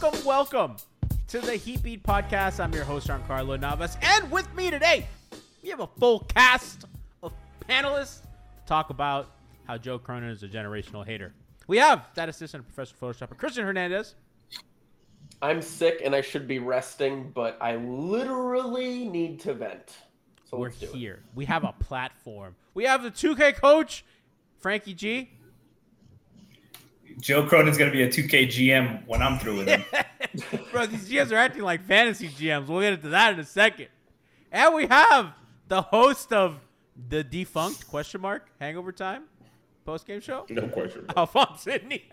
Welcome, welcome, to the Heat Beat Podcast. I'm your host, Giancarlo Navas, and with me today, we have a full cast of panelists to talk about how Joe Cronin is a generational hater. We have that assistant professor Photoshopper Christian Hernandez. I'm sick and I should be resting, but I literally need to vent. So We're do it. here. We have a platform. We have the 2K coach, Frankie G. Joe Cronin's gonna be a 2K GM when I'm through with him. Bro, these GMs are acting like fantasy GMs. We'll get into that in a second. And we have the host of the defunct question mark hangover time post game show, No question. Alphonse Sydney.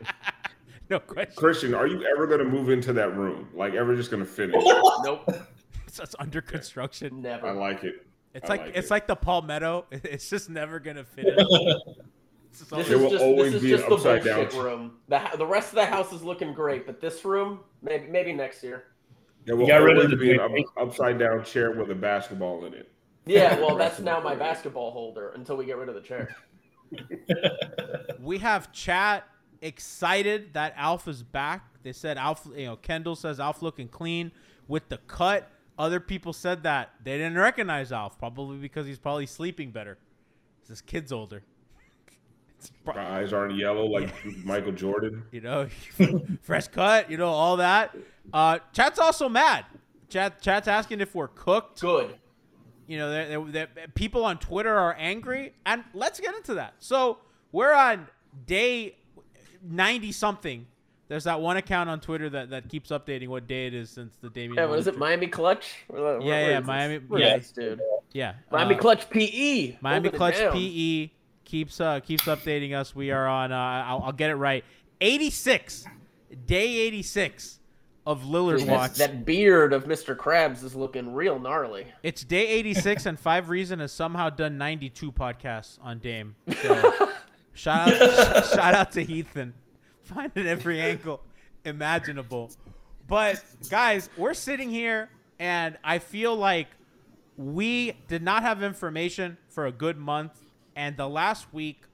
no question. Christian, are you ever going to move into that room? Like, ever just going to finish? Nope, It's just under construction. never. I like it. It's I like, like it's it. like the palmetto. It's just never gonna finish. It's This There will is just, always be an the upside bullshit down- room. The, the rest of the house is looking great, but this room, maybe maybe next year. There will got rid of always the be an up, upside down chair with a basketball in it. Yeah, well, that's now my basketball holder until we get rid of the chair. we have chat excited that Alf is back. They said Alf, you know, Kendall says Alf looking clean with the cut. Other people said that they didn't recognize Alf, probably because he's probably sleeping better. His kid's older. It's pro- My eyes aren't yellow like Michael Jordan. you know, fresh cut, you know, all that. Uh, chat's also mad. Chat, chat's asking if we're cooked. Good. You know, they're, they're, they're- people on Twitter are angry, and let's get into that. So we're on day ninety something. There's that one account on Twitter that, that keeps updating what day it is since the Damian. Yeah, what is it? Lillard- Miami Clutch? Where- where- Yeah, where yeah. Miami- Where yeah. dude. Yeah, Miami uh, Clutch PE. Miami Holding Clutch. PE keeps uh, keeps updating us. We are on. Uh, I'll, I'll get it right. 86, day 86 of Lillard watch. that, beard of Mr. Krabs is looking real gnarly. It's day 86, and Five Reason has somehow done 92 podcasts on Dame. So shout out, shout out to Heathen, finding every angle imaginable. But guys, we're sitting here, and I feel like we did not have information for a good month, and the last week,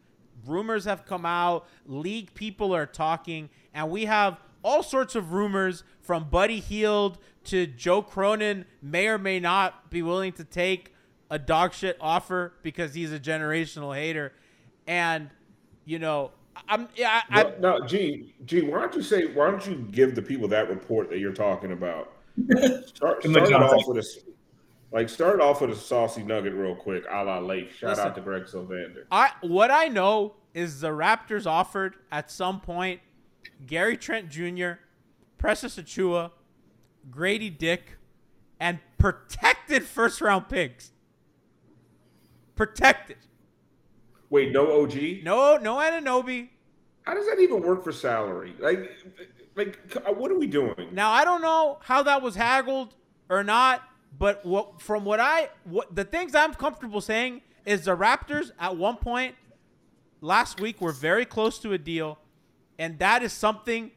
rumors have come out, league people are talking, and we have all sorts of rumors from Buddy Hield to Joe Cronin may or may not be willing to take a dog shit offer because he's a generational hater, and you know, I'm yeah, I, I, No, no, G, G, why don't you say? Why don't you give the people that report that you're talking about? Start, start it off with a, like, start off with a saucy nugget real quick, a la Lake. Shout Listen. out to Greg Sylvander. I what I know is the Raptors offered at some point Gary Trent Jr., Precious Achiuwa, Grady Dick, and protected first round picks. Protected. Wait, no OG? No, no Anunoby. How does that even work for salary? Like, like, what are we doing? Now I don't know how that was haggled, or not, but what from what I what the things I'm comfortable saying is the Raptors at one point last week were very close to a deal, and that is something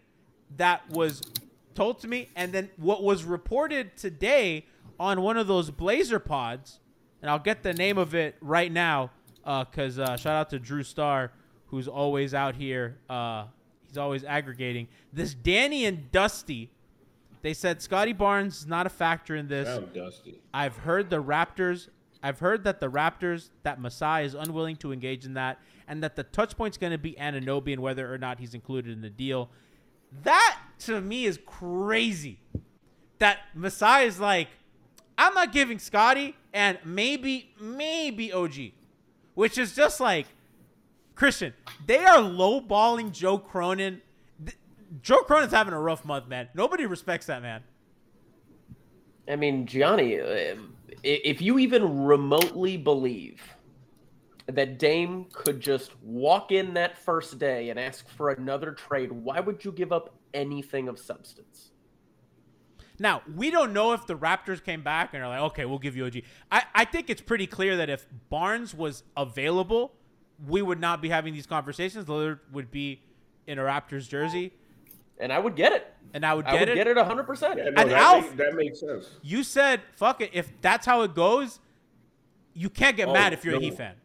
that was told to me. And then what was reported today on one of those Blazer pods, and I'll get the name of it right now, because uh, shout out to Drew Starr, who's always out here. Uh, he's always aggregating this. Danny and Dusty. They said Scottie Barnes is not a factor in this. Oh, Dusty. I've heard the Raptors. I've heard that the Raptors, that Masai is unwilling to engage in that, and that the touch point's going to be Anunoby and whether or not he's included in the deal. That to me is crazy. That Masai is like, I'm not giving Scottie and maybe, maybe OG, which is just like, Christian, they are lowballing Joe Cronin. Joe Cronin's having a rough month, man. Nobody respects that man. I mean, Gianni, uh, if you even remotely believe that Dame could just walk in that first day and ask for another trade, why would you give up anything of substance? Now, we don't know if the Raptors came back and are like, okay, we'll give you OG. I, I think it's pretty clear that if Barnes was available, we would not be having these conversations. Lillard would be in a Raptors jersey, And I would get it. and I would get I get would it. get it 100%. Yeah, no, And that, Alf- make- that makes sense. You said, fuck it. If that's how it goes, you can't get Oh, mad if you're a no. Heat fan.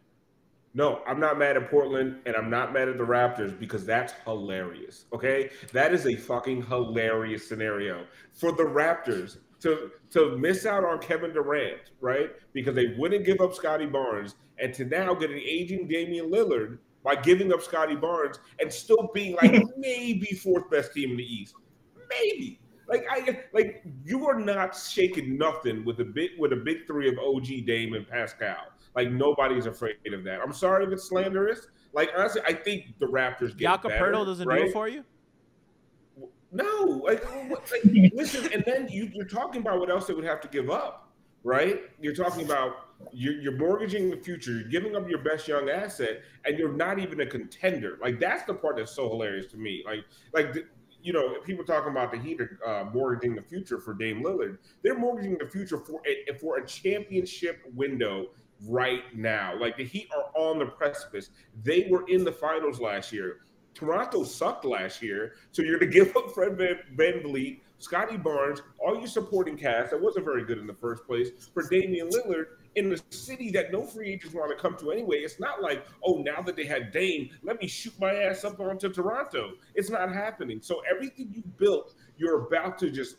No, I'm not mad at Portland and I'm not mad at the Raptors because that's hilarious. Okay? That is a fucking hilarious scenario for the Raptors to to miss out on Kevin Durant, right? Because they wouldn't give up Scottie Barnes and to now get an aging Damian Lillard by giving up Scottie Barnes and still being like maybe fourth best team in the East. Maybe. Like I like you are not shaking nothing with a big with a big three of OG Dame and Pascal. Like nobody's afraid of that. I'm sorry if it's slanderous. Like honestly, I think the Raptors get Jakob better, Poeltl doesn't right? do it for you? No, like, like listen, and then you, you're talking about what else they would have to give up, right? You're talking about you're, you're mortgaging the future, you're giving up your best young asset, and you're not even a contender. Like that's the part that's so hilarious to me. Like, like the, you know, people talking about the Heat uh, mortgaging the future for Dame Lillard. They're mortgaging the future for a, for a championship window right now. Like the Heat are on the precipice. They were in the finals last year. Toronto sucked last year, so you're going to give up Fred Van, Van Vliet, Scottie Barnes, all your supporting cast that wasn't very good in the first place for Damian Lillard in the city that no free agents want to come to anyway. It's not like, oh, now that they had Dame, let me shoot my ass up onto Toronto. It's not happening. So everything you built, you're about to just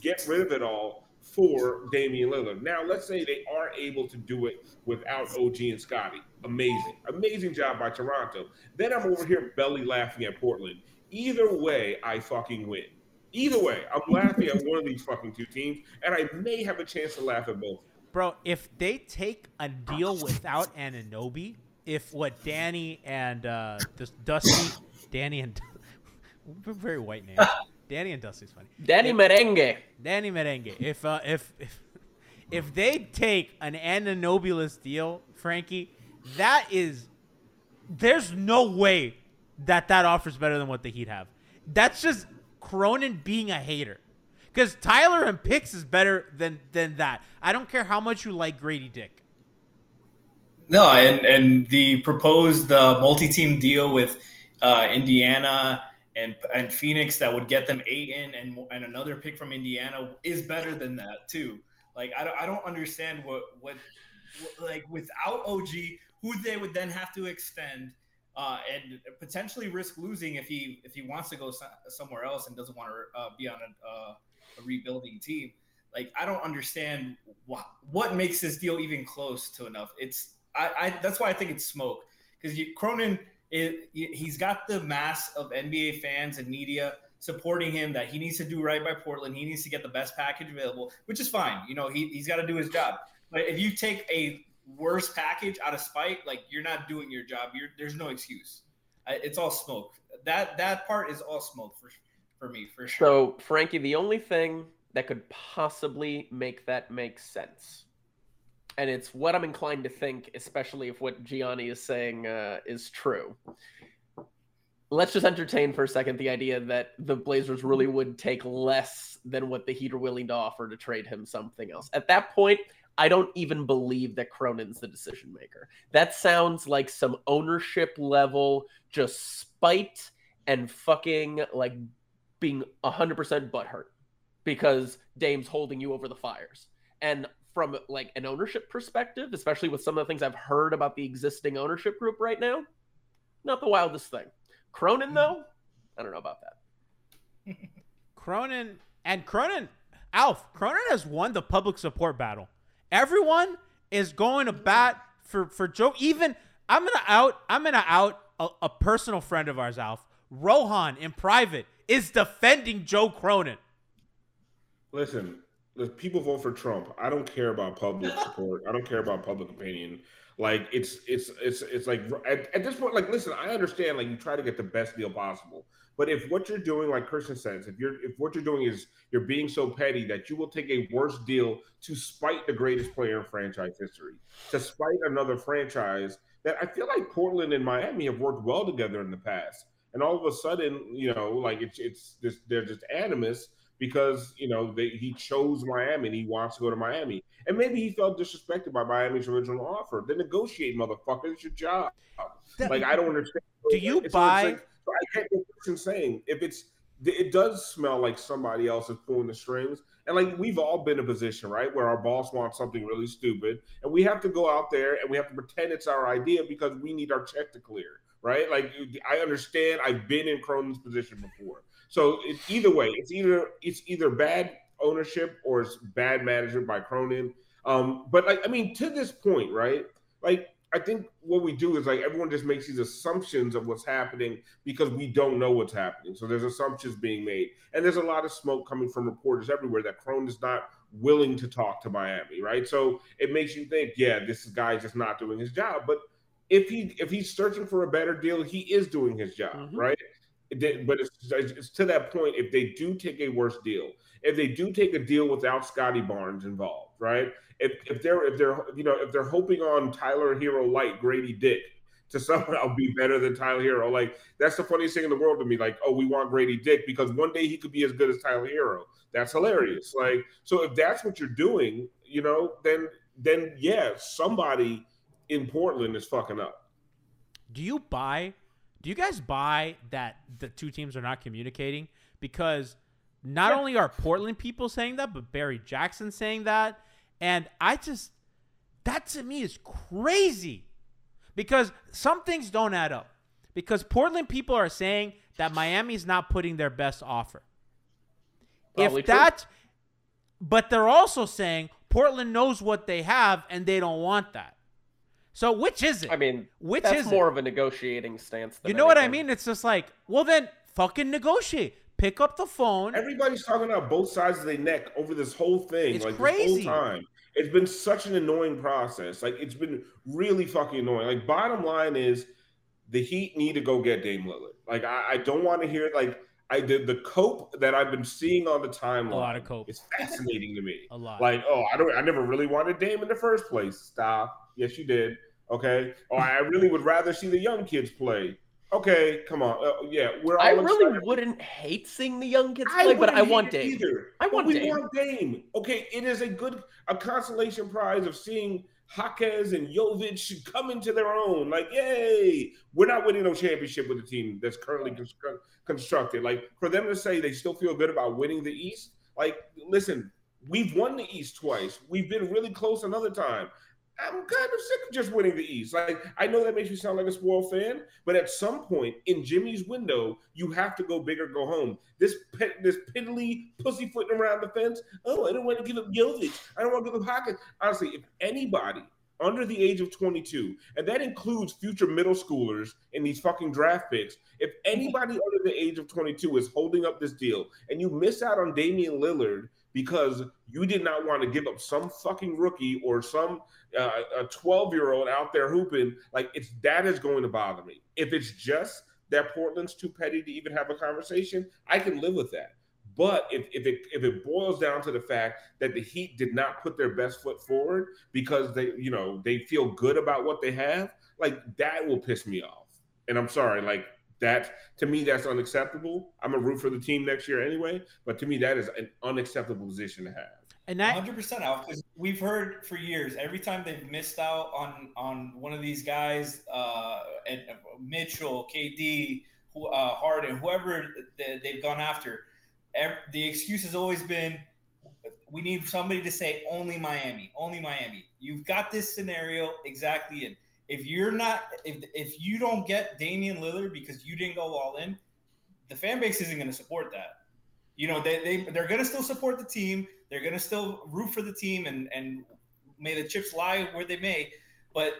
get rid of it all for Damian Lillard. Now, let's say they are able to do it without OG and Scottie. Amazing. Amazing job by Toronto. Then I'm over here belly laughing at Portland. Either way, I fucking win. Either way, I'm laughing at one of these fucking two teams, and I may have a chance to laugh at both. Bro, if they take a deal without Anunoby, if what Danny and uh, this Dusty, Danny and very white name, Danny and Dusty's funny. Danny Marang. Danny Marang. If uh, if if if they take an Ananobilus deal, Frankie, that is there's no way that that offers better than what the Heat have. That's just Cronin being a hater. Because Tyler and Picks is better than than that. I don't care how much you like Grady Dick. No, and and the proposed uh, multi-team deal with uh, Indiana and and Phoenix that would get them in and and another pick from Indiana is better than that too. Like I don't I don't understand what what, what like without OG who they would then have to extend uh, and potentially risk losing if he if he wants to go somewhere else and doesn't want to uh, be on a, uh, a rebuilding team. Like I don't understand what what makes this deal even close to enough. It's I, I that's why I think it's smoke because Cronin he's got the mass of NBA fans and media supporting him that he needs to do right by Portland. He needs to get the best package available, which is fine. You know, he, he's got to do his job. But if you take a worse package out of spite, like you're not doing your job, you're, there's no excuse. It's all smoke. That that part is all smoke for for me for sure. So, Frankie, the only thing that could possibly make that make sense, and it's what I'm inclined to think, especially if what Gianni is saying uh, is true. let's just entertain for a second the idea that the Blazers really would take less than what the Heat are willing to offer to trade him something else. At that point, I don't even believe that Cronin's the decision maker. That sounds like some ownership level, just spite and fucking like being 100% butthurt because Dame's holding you over the fires. And from like an ownership perspective, especially with some of the things I've heard about the existing ownership group right now, not the wildest thing. Cronin, though, I don't know about that. Cronin and Cronin, Alf, Cronin has won the public support battle. Everyone is going to bat for for Joe. Even I'm gonna out. I'm gonna out a, a personal friend of ours, Alf. Rohan in private is defending Joe Cronin. Listen, people vote for Trump. I don't care about public support. I don't care about public opinion. Like it's it's it's it's like at, at this point, like listen, I understand like you try to get the best deal possible. But if what you're doing, like Christian says, if you're if what you're doing is you're being so petty that you will take a worse deal to spite the greatest player in franchise history, to spite another franchise that I feel like Portland and Miami have worked well together in the past, and all of a sudden, you know, like it's it's just they're just animus because you know they, he chose Miami and he wants to go to Miami, and maybe he felt disrespected by Miami's original offer. Then negotiate, motherfucker. It's your job. That- like I don't understand. Do you buy- like- I get what saying. If it's it does smell like somebody else is pulling the strings. And like we've all been in a position, right, where our boss wants something really stupid, and we have to go out there and we have to pretend it's our idea because we need our check to clear, right? Like I understand, I've been in Cronin's position before. So it, either way, it's either it's either bad ownership or it's bad management by Cronin. Um, but like I mean, to this point, right? Like I think what we do is like everyone just makes these assumptions of what's happening because we don't know what's happening. So there's assumptions being made, and there's a lot of smoke coming from reporters everywhere that Cronin is not willing to talk to Miami, right? So it makes you think, yeah, this guy's just not doing his job. But if he if he's searching for a better deal, he is doing his job, Mhm. right? Did- But it's, it's to that point. If they do take a worse deal, if they do take a deal without Scottie Barnes involved, right? If, if they're if they're you know if they're hoping on Tyler Herro Light Grady Dick to somehow be better than Tyler Herro, like that's the funniest thing in the world to me. Like, oh, we want Grady Dick because one day he could be as good as Tyler Herro. That's hilarious. Like, so if that's what you're doing, you know, then then yeah, somebody in Portland is fucking up. Do you buy? Do you guys buy that the two teams are not communicating? Because not only are Portland people saying that, but Barry Jackson saying that, and I just that to me is crazy. Because some things don't add up. Because Portland people are saying that Miami's not putting their best offer. Probably if true. that, but they're also saying Portland knows what they have and they don't want that. So which is it? I mean, which that's is it? more of a negotiating stance. Than You know what I mean? It's just like, well, then fucking negotiate. Pick up the phone. Everybody's talking about both sides of their neck over this whole thing. It's like crazy. this whole time. It's been such an annoying process. Like it's been really fucking annoying. Like bottom line is the Heat need to go get Dame Lillard. Like I, I don't want to hear like I did the cope that I've been seeing on the timeline. A lot of cope. It's fascinating to me. A lot. Like, oh, I don't I never really wanted Dame in the first place. Stop. Yes, you did. Okay. Oh, I really would rather see the young kids play. Okay, come on. Uh, yeah, we're all I really excited. wouldn't hate seeing the young kids play, but I want it Dame. Either. I But want we Dame. want Dame. Okay, it is a good a consolation prize of seeing Jaquez and Jovic come into their own. Like, yay! We're not winning no championship with the team that's currently constru- constructed. Like, for them to say they still feel good about winning the East, like, listen, we've won the East twice. We've been really close another time. I'm kind of sick of just winning the East. Like, I know that makes me sound like a spoiled fan, but at some point in Jimmy's window, you have to go big or go home. This pet, this piddly pussyfooting around the fence. Oh, I don't want to give up Jovic. I don't want to give up Hawkins. Honestly, if anybody under the age of 22, and that includes future middle schoolers in these fucking draft picks, if anybody under the age of 22 is holding up this deal and you miss out on Damian Lillard because you did not want to give up some fucking rookie or some uh, a 12 year old out there hooping, like it's that is going to bother me. If it's just that Portland's too petty to even have a conversation, I can live with that. But if, if it if it boils down to the fact that the Heat did not put their best foot forward because they you know they feel good about what they have, like that will piss me off. And I'm sorry, like That to me, that's unacceptable. I'm a root for the team next year anyway, but to me, that is an unacceptable position to have. And that 100% out because we've heard for years every time they've missed out on on one of these guys, uh, and uh, Mitchell, KD, who, uh, Harden, whoever they, they've gone after, ev- the excuse has always been, we need somebody to say only Miami, only Miami. You've got this scenario exactly in. If you're not, if if you don't get Damian Lillard because you didn't go all in, the fan base isn't going to support that. You know, they, they they're going to still support the team. They're going to still root for the team, and and may the chips lie where they may. But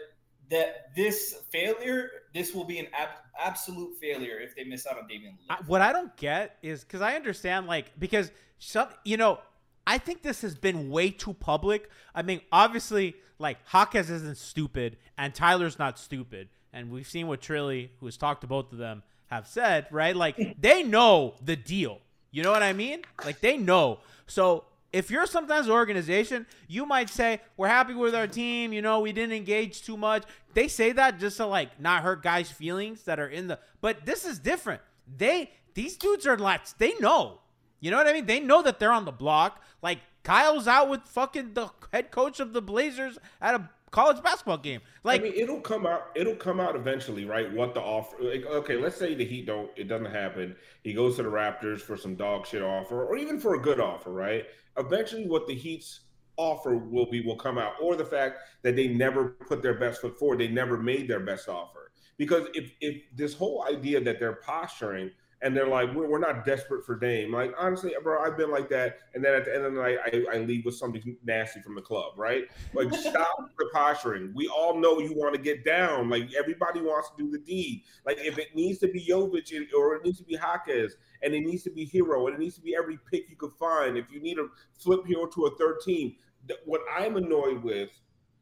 that this failure, this will be an ab- absolute failure if they miss out on Damian Lillard. what I don't get is because I understand like because some you know I think this has been way too public. I mean, obviously, like Hawkes isn't stupid and Tyler's not stupid, and we've seen what Trilly, who has talked to both of them, have said. Right, like they know the deal. You know what I mean? Like they know. So if you're sometimes an organization, you might say we're happy with our team. You know, we didn't engage too much. They say that just to like not hurt guys' feelings that are in the. But this is different. They these dudes are like they know. You know what I mean? They know that they're on the block. Like Kyle's out with fucking the head coach of the Blazers at a college basketball game. Like I mean, it'll come out. It'll come out eventually, right? What the offer? Like, okay, let's say the Heat don't. It doesn't happen. He goes to the Raptors for some dog shit offer, or even for a good offer, right? Eventually, what the Heat's offer will be will come out, or the fact that they never put their best foot forward. They never made their best offer. Because if if this whole idea that they're posturing and they're like, we're, we're not desperate for Dame. Like, honestly, bro, I've been like that. And then at the end of the night, I, I leave with something nasty from the club, right? Like, stop the posturing. We all know you want to get down. Like, everybody wants to do the deed. Like, if it needs to be Jovic or it needs to be Jaquez and it needs to be Herro and it needs to be every pick you could find, if you need to flip Herro to a third team, what I'm annoyed with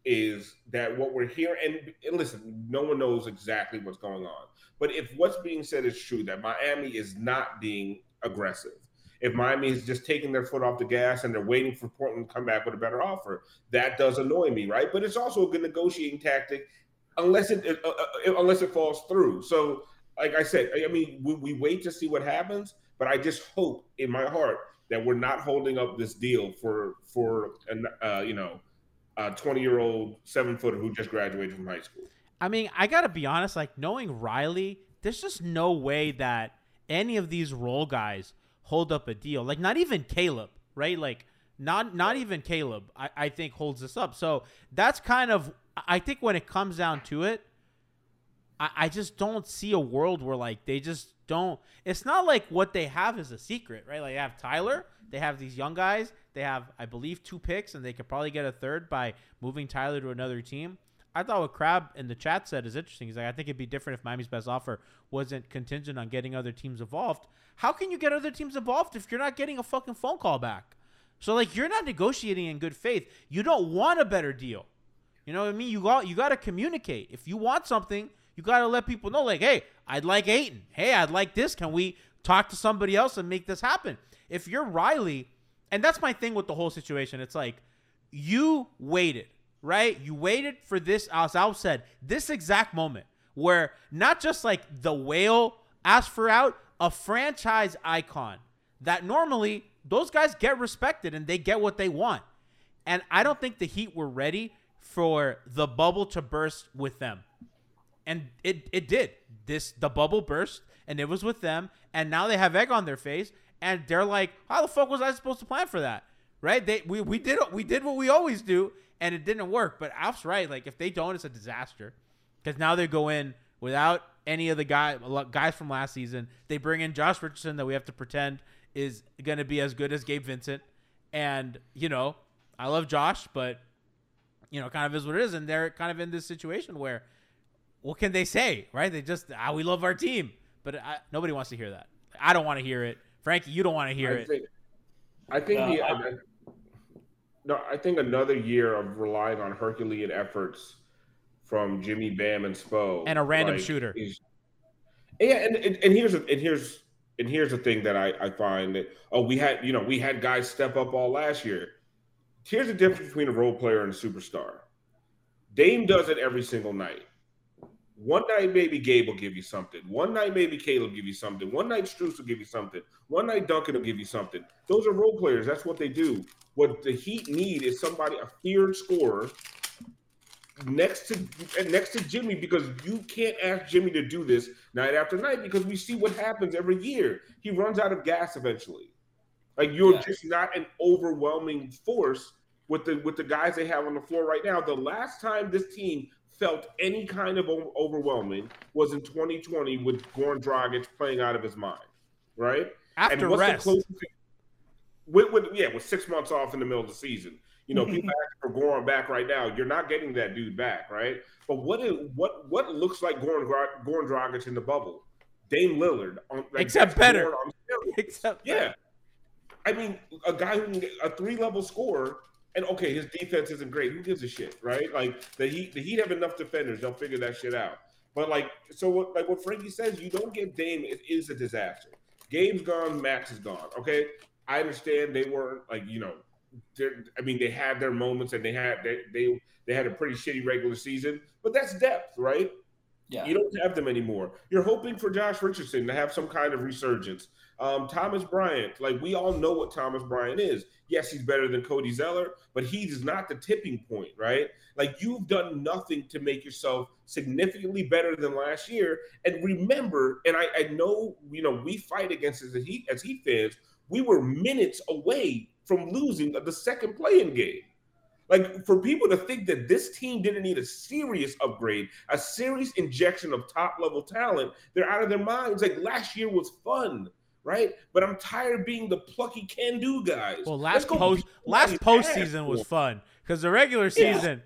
is that what we're hearing, and, and listen, no one knows exactly what's going on. But if what's being said is true, that Miami is not being aggressive, if Miami is just taking their foot off the gas and they're waiting for Portland to come back with a better offer, that does annoy me, right? But it's also a good negotiating tactic, unless it uh, uh, unless it falls through. So, like I said, I mean, we, we wait to see what happens, but I just hope in my heart that we're not holding up this deal for for an uh, you know a 20 year old seven footer who just graduated from high school. I mean, I gotta be honest. Like knowing Riley, there's just no way that any of these role guys hold up a deal. Like not even Caleb, right? Like not not even Caleb. I, I think holds this up. So that's kind of. I think when it comes down to it, I, I just don't see a world where like they just don't. It's not like what they have is a secret, right? Like they have Tyler, they have these young guys, they have I believe two picks, and they could probably get a third by moving Tyler to another team. I thought what Crab in the chat said is interesting. He's like, I think it'd be different if Miami's best offer wasn't contingent on getting other teams involved. How can you get other teams involved if you're not getting a fucking phone call back? So like you're not negotiating in good faith. You don't want a better deal. You know what I mean? You got you got to communicate. If you want something, you got to let people know. Like, hey, I'd like Ayton. Hey, I'd like this. Can we talk to somebody else and make this happen? If you're Riley, and that's my thing with the whole situation. It's like you waited, right? You waited for this, as Al said, this exact moment where not just like the whale asked for out, a franchise icon that normally those guys get respected and they get what they want. And I don't think the Heat were ready for the bubble to burst with them. And it it did. This the bubble burst and it was with them and now they have egg on their face and they're like, "How the fuck was I supposed to plan for that?" Right? They we, we did we did what we always do and it didn't work. But Alf's right. Like if they don't, it's a disaster because now they go in without any of the guy guys from last season. They bring in Josh Richardson that we have to pretend is going to be as good as Gabe Vincent, and you know I love Josh, but you know kind of is what it is, and they're kind of in this situation where what can they say, right? They just ah, we love our team, but I, nobody wants to hear that. I don't want to hear it. Frankie, you don't want to hear I it. think, I think No, the, I- no, I think another year of relying on Herculean efforts from Jimmy Bam and Spo And a random like, shooter. yeah, and, and and here's a, and here's and here's the thing that I, I find that oh we had you know we had guys step up all last year. Here's the difference between a role player and a superstar. Dame does it every single night. One night maybe Gabe will give you something. One night maybe Caleb will give you something. One night Strus will give you something. One night Duncan will give you something. Those are role players. That's what they do. What the Heat need is somebody, a feared scorer, next to next to Jimmy because you can't ask Jimmy to do this night after night because we see what happens every year. He runs out of gas eventually. Like you're Yeah. just not an overwhelming force with the with the guys they have on the floor right now. The last time this team felt any kind of overwhelming was in 2020 with Goran Dragic playing out of his mind, right? After what's rest. the closest? With, with, yeah, with six months off in the middle of the season, you know, people for Goran back right now. You're not getting that dude back, right? But what is what what looks like Goran Goran Dragic in the bubble? Dame Lillard, on, like, Except better. On. Except Yeah. I mean, a guy who can get a three level scorer, and okay, his defense isn't great. Who gives a shit, right? Like the Heat, the Heat have enough defenders; they'll figure that shit out. But like, so what? Like what Frankie says, you don't get Dame. It is a disaster. Gabe's gone. Max is gone. Okay, I understand they weren't like you know, I mean they had their moments and they had they they they had a pretty shitty regular season, but that's depth, right? Yeah. You don't have them anymore. You're hoping for Josh Richardson to have some kind of resurgence. Um, Thomas Bryant, like we all know what Thomas Bryant is. Yes, he's better than Cody Zeller, but he is not the tipping point, right? Like you've done nothing to make yourself significantly better than last year. And remember, and I, I know you know we fight against as Heat as Heat fans. We were minutes away from losing the second playing game. Like for people to think that this team didn't need a serious upgrade, a serious injection of top level talent, they're out of their minds. Like last year was fun, right? But I'm tired of being the plucky can do guys. well, last post beat last postseason was fun because the regular Yeah. season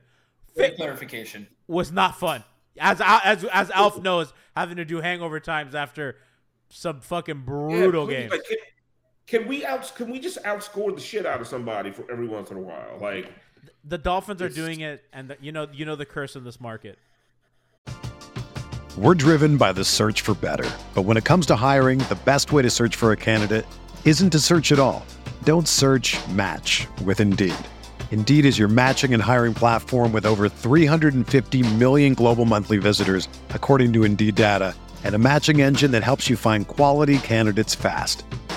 clarification. was not fun. As as as Alf knows, having to do hangover times after some fucking Yeah, brutal please, games. Like, can, can we out? Can we just outscore the shit out of somebody for every once in a while? Like, the Dolphins are doing it, and the, you know you know the curse of this market. We're driven by the search for better. But when it comes to hiring, the best way to search for a candidate isn't to search at all. Don't search match with Indeed. Indeed is your matching and hiring platform with over 350 million global monthly visitors, according to Indeed data, and a matching engine that helps you find quality candidates fast.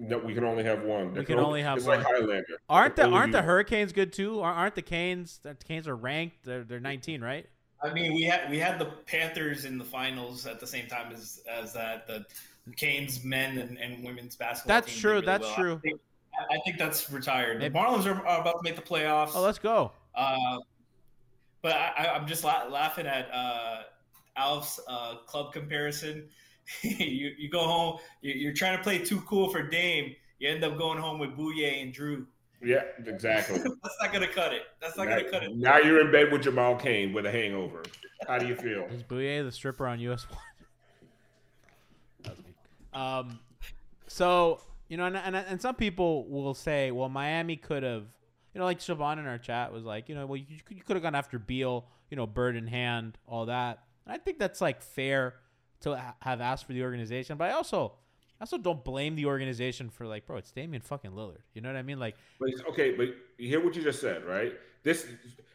No, we can only have one. We can only have it's one. like Highlander. Aren't the Only aren't the. Hurricanes good too? Aren't aren't the Canes? The Canes are ranked. They're they're 19, right? I mean, we had we had the Panthers in the finals at the same time as as that the Canes men and, and women's basketball. That's team true, really that's well. true. I think, I think that's retired. Maybe- The Marlins are, are about to make the playoffs. Oh, let's go. Uh, but I, I, I'm just la- laughing at uh, Alf's uh, club comparison. you, you go home, you, you're trying to play too cool for Dame. You end up going home with Bouyea and Drew. Yeah, exactly. That's not gonna cut it. That's not now, gonna cut it. now you're in bed with Jamal Cain with a hangover. How do you feel? Is Bouyea the stripper on US One? um, so you know, and, and and some people will say, well, Miami could have, you know, like Siobhan in our chat was like, you know, well, you, could- you could have gone after Beal, you know, bird in hand, all that. And I think that's like fair to ha- have asked for the organization, but I also. I also don't blame the organization for like, bro, it's Damian fucking Lillard. You know what I mean? Like, But okay, but you hear what you just said, right? This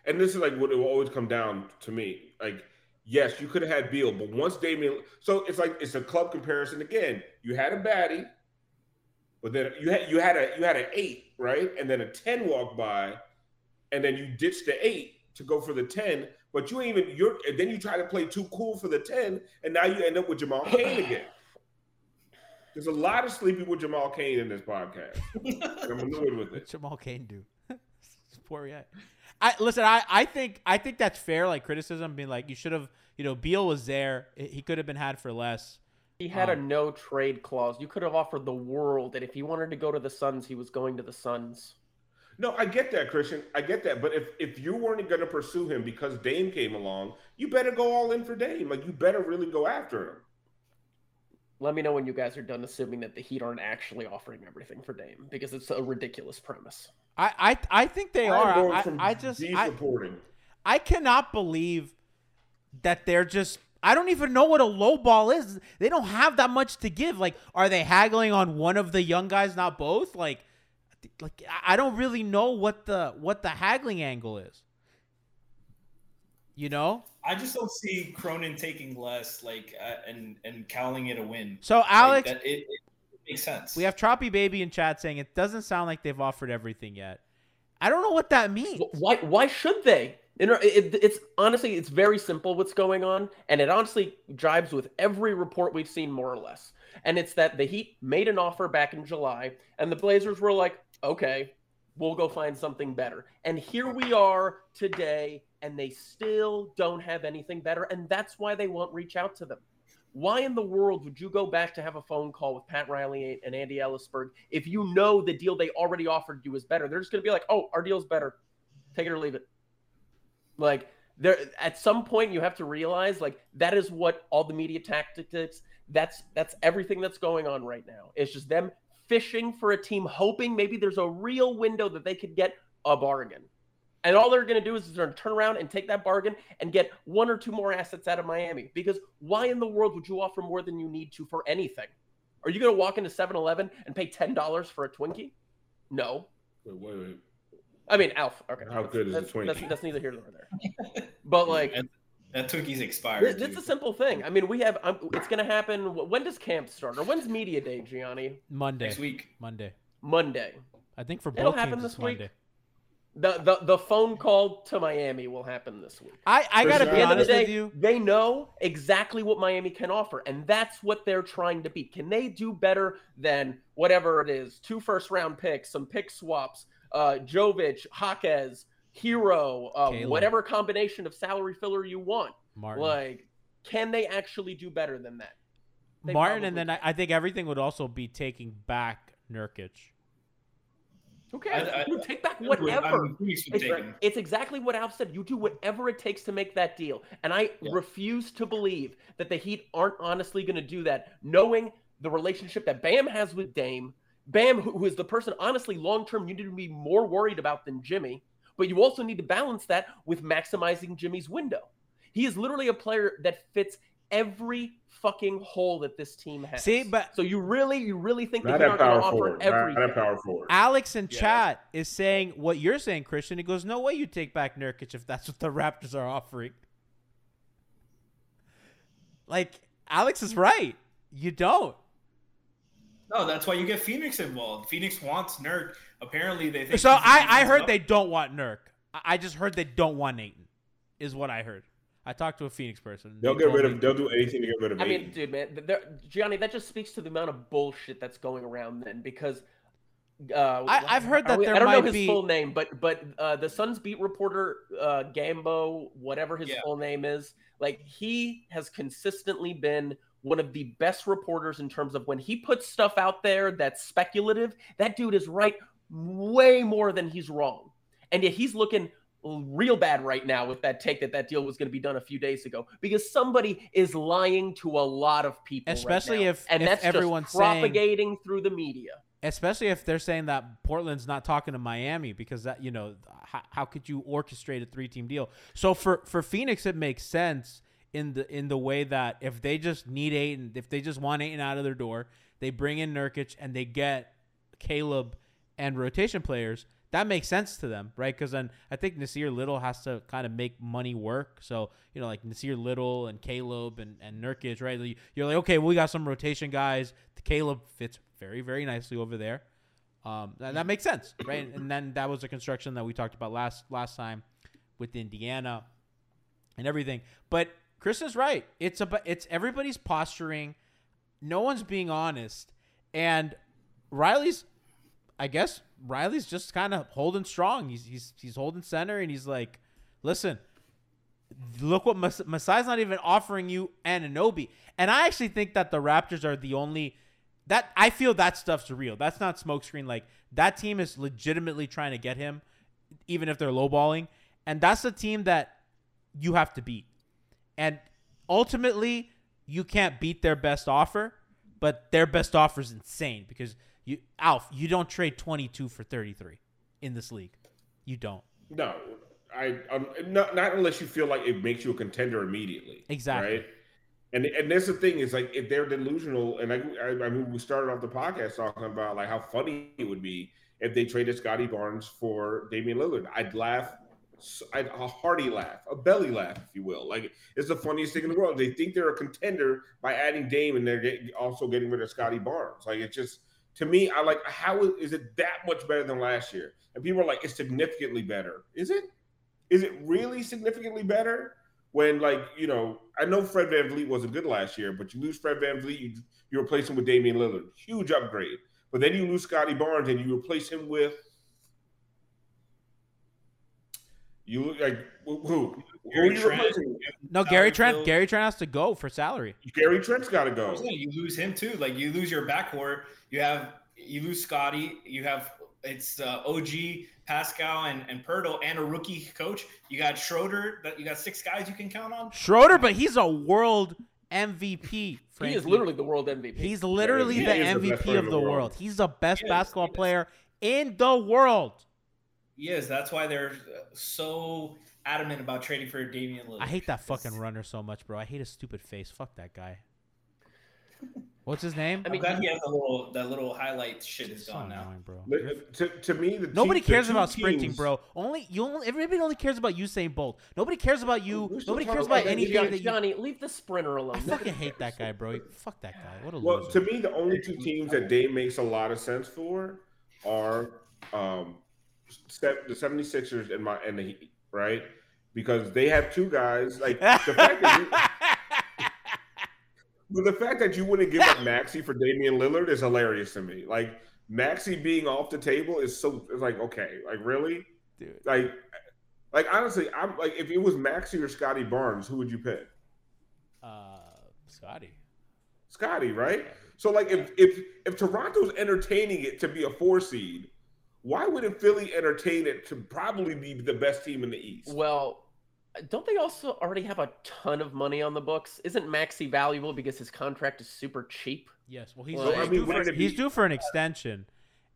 and this is like what it will always come down to me. Like, yes, you could have had Beal, but once Damian, so it's like it's a club comparison again. You had a baddie, but then you had you had a you had an eight, right? And then a ten walked by, and then you ditched the eight to go for the ten. But you ain't even you're and then you try to play too cool for the ten, and now you end up with Jamal Cain again. There's a lot of sleeping with Jamal Cain in this podcast. I'm annoyed with it. what Jamal Cain do? Poirier. I listen. I, I think I think that's fair. Like criticism, being like you should have. You know, Beal was there. He could have been had for less. He had a Um, no trade clause. You could have offered the world that if he wanted to go to the Suns, he was going to the Suns. No, I get that, Christian. I get that. But if if you weren't going to pursue him because Dame came along, you better go all in for Dame. Like you better really go after him. Let me know when you guys are done assuming that the Heat aren't actually offering everything for Dame because it's a ridiculous premise. I I, I think they I'm are. going I, from I just these I. I cannot believe that they're just. I don't even know what a low ball is. They don't have that much to give. Like, are they haggling on one of the young guys, not both? Like, like I- I don't really know what the what the haggling angle is. You know. I just don't see Cronin taking less, like, uh, and and calling it a win. So Like, Alex, that, it, it makes sense. we have Troppy Baby in chat saying it doesn't sound like they've offered everything yet. I don't know what that means. Why? Why should they? You it, it's honestly, it's very simple what's going on, and it honestly jibes with every report we've seen, more or less. And it's that the Heat made an offer back in July, and the Blazers were like, "Okay, we'll go find something better." And here we are today, and they still don't have anything better, and that's why they won't reach out to them. Why in the world would you go back to have a phone call with Pat Riley and Andy Elisburg if you know the deal they already offered you is better? They're just going to be like, "Oh, our deal's better. Take it or leave it." Like there at some point you have to realize like that is what all the media tactics that's that's everything that's going on right now. It's just them fishing for a team hoping maybe there's a real window that they could get a bargain. And all they're going to do is they're going to turn around and take that bargain and get one or two more assets out of Miami. Because why in the world would you offer more than you need to for anything? Are you going to walk into 7 Eleven and pay $10 for a Twinkie? No. Wait, wait, wait. I mean, Alf. Okay. How good is a that's, Twinkie? That's, that's neither here nor there. But like, And that Twinkie's expired. Th- It's too. a simple thing. I mean, we have. Um, it's going to happen. When does camp start, or when's media day, Gianni? Monday. next week. Monday. Monday. I think for It'll both happen teams this it's week. Monday. The, the the phone call to Miami will happen this week. I I gotta At At be the end of the honest day, with you. they know exactly what Miami can offer, and that's what they're trying to beat. Can they do better than whatever it is? Two first round picks, some pick swaps, uh, Jovic, Jaquez, Herro, uh, whatever combination of salary filler you want. Martin. Like, can they actually do better than that? They Martin, and then I, I think everything would also be taking back Nurkic. Okay. I- I- you take back whatever. It's, take it's exactly what Alf said. You do whatever it takes to make that deal. And I Yeah. refuse to believe that the Heat aren't honestly going to do that, knowing the relationship that Bam has with Dame. Bam, who who is the person, honestly, long term, you need to be more worried about than Jimmy. But you also need to balance that with maximizing Jimmy's window. He is literally a player that fits every fucking hole that this team has. See, but- so you really, you really think Not that at you're not going to forward. offer Not everything? at power forward. Alex in Yeah. chat is saying what you're saying, Christian. He goes, "No way you take back Nurkic if that's what the Raptors are offering." Like Alex is right. You don't. No, that's why you get Phoenix involved. Phoenix wants Nurk. Apparently, they think. So I, I heard up- they don't want Nurk. I I just heard they don't want Nathan. Is what I heard. I talked to a Phoenix person. They'll get rid me- of. They'll do anything to get rid of. Me. I mean, dude, man, th- there, Gianni, that just speaks to the amount of bullshit that's going around. Then, because uh, I- I've heard that don't- there I don't know his be- full name, but but uh, the Suns beat reporter uh, Gambo, whatever his Yeah. full name is, like he has consistently been one of the best reporters in terms of when he puts stuff out there that's speculative. That dude is right way more than he's wrong, and yet he's looking real bad right now with that take that that deal was going to be done a few days ago because somebody is lying to a lot of people right Especially now. if- and if that's everyone's just saying- propagating through the media especially if they're saying that Portland's not talking to Miami because that you know how, how could you orchestrate a three team deal? So for for Phoenix it makes sense in the in the way that if they just need Ayton, if they just want Ayton out of their door, they bring in Nurkic and they get Caleb and rotation players. That makes sense to them, right? Because then I think Nassir Little has to kind of make money work. So you know, like Nassir Little and Caleb and and Nurkic, right? You- You're like, okay, well, we got some rotation guys. Caleb fits very very nicely over there. Um, that, that makes sense, right? And then that was the construction that we talked about last last time with Indiana and everything. But Chris is right. It's about it's everybody's posturing. No one's being honest, and Riley's I guess Riley's just kind of holding strong. He's he's he's holding center, and he's like, listen, look what Mas- Masai's not even offering you Anunoby. And I actually think that the Raptors are the only that I feel that stuff's real. That's not smokescreen. Like that team is legitimately trying to get him, even if they're lowballing. And that's the team that you have to beat. And ultimately, you can't beat their best offer, but their best offer is insane because you Alf, you don't trade 22 for 33 in this league. You don't. No, I um, not not unless you feel like it makes you a contender immediately. Exactly. Right. And and that's the thing is like if they're delusional, and I, I I mean we started off the podcast talking about like how funny it would be if they traded Scottie Barnes for Damian Lillard. I'd laugh. I'd, a hearty laugh, a belly laugh, if you will. Like it's the funniest thing in the world. They think they're a contender by adding Dame, and they're get, also getting rid of Scottie Barnes. Like it's just to me, I like how is it that much better than last year? And people are like, it's significantly better. Is it? Is it really significantly better? When like you know, I know Fred VanVleet wasn't good last year, but you lose Fred Van you, you replace him with Damian Lillard, huge upgrade. But then you lose Scottie Barnes and you replace him with you look like who? Who, who are Gary you Trent. replacing? No, Gary Trent. Hill. Gary Trent has to go for salary. Gary Trent's got to go. you lose him too. Like you lose your backcourt. You have you lose Scottie. You have it's uh, OG, Pascal, and and Poeltl, and a rookie coach. You got Schroeder. That you got six guys you can count on. Schroeder, but he's a world MVP. He is literally the world MVP. He's literally he the is the MVP of the the world. world. He's the best He basketball he player in the world. Yes, that's why they're uh, so adamant about trading for Damian Lillard. I hate that fucking runner so much, bro. I hate his stupid face. Fuck that guy. What's his name? I I mean, mean, glad he has a little that little highlight shit is so gone now. bro. Li- To, to me, the Nobody team- cares two about sprinting, bro. Only you. Only, everybody only cares about Usain Bolt. Nobody cares about you. We're Nobody cares about about that anything Johnny, that you. Johnny, leave the sprinter alone. I fucking hate that guy, bro. Fuck that guy. What a loser. Well, loser. to me, the only two teams that Dame makes a lot of sense for are um, se- the 76ers and my and the Heat, right? Because they have two guys like the fact that you, but the fact that you wouldn't give up Maxey for Damian Lillard is hilarious to me. Like Maxey being off the table is so it's like okay, like really, Dude. like like honestly, I'm like if it was Maxey or Scottie Barnes, who would you pick? Uh, Scottie. Scottie, right? So like if if if Toronto's entertaining it to be a four seed, why wouldn't Philly entertain it to probably be the best team in the East? Well, don't they also already have a ton of money on the books? Isn't Maxey valuable because his contract is super cheap? Yes. Well, he's, Well, he's I mean, due, for, he's be- due for an extension,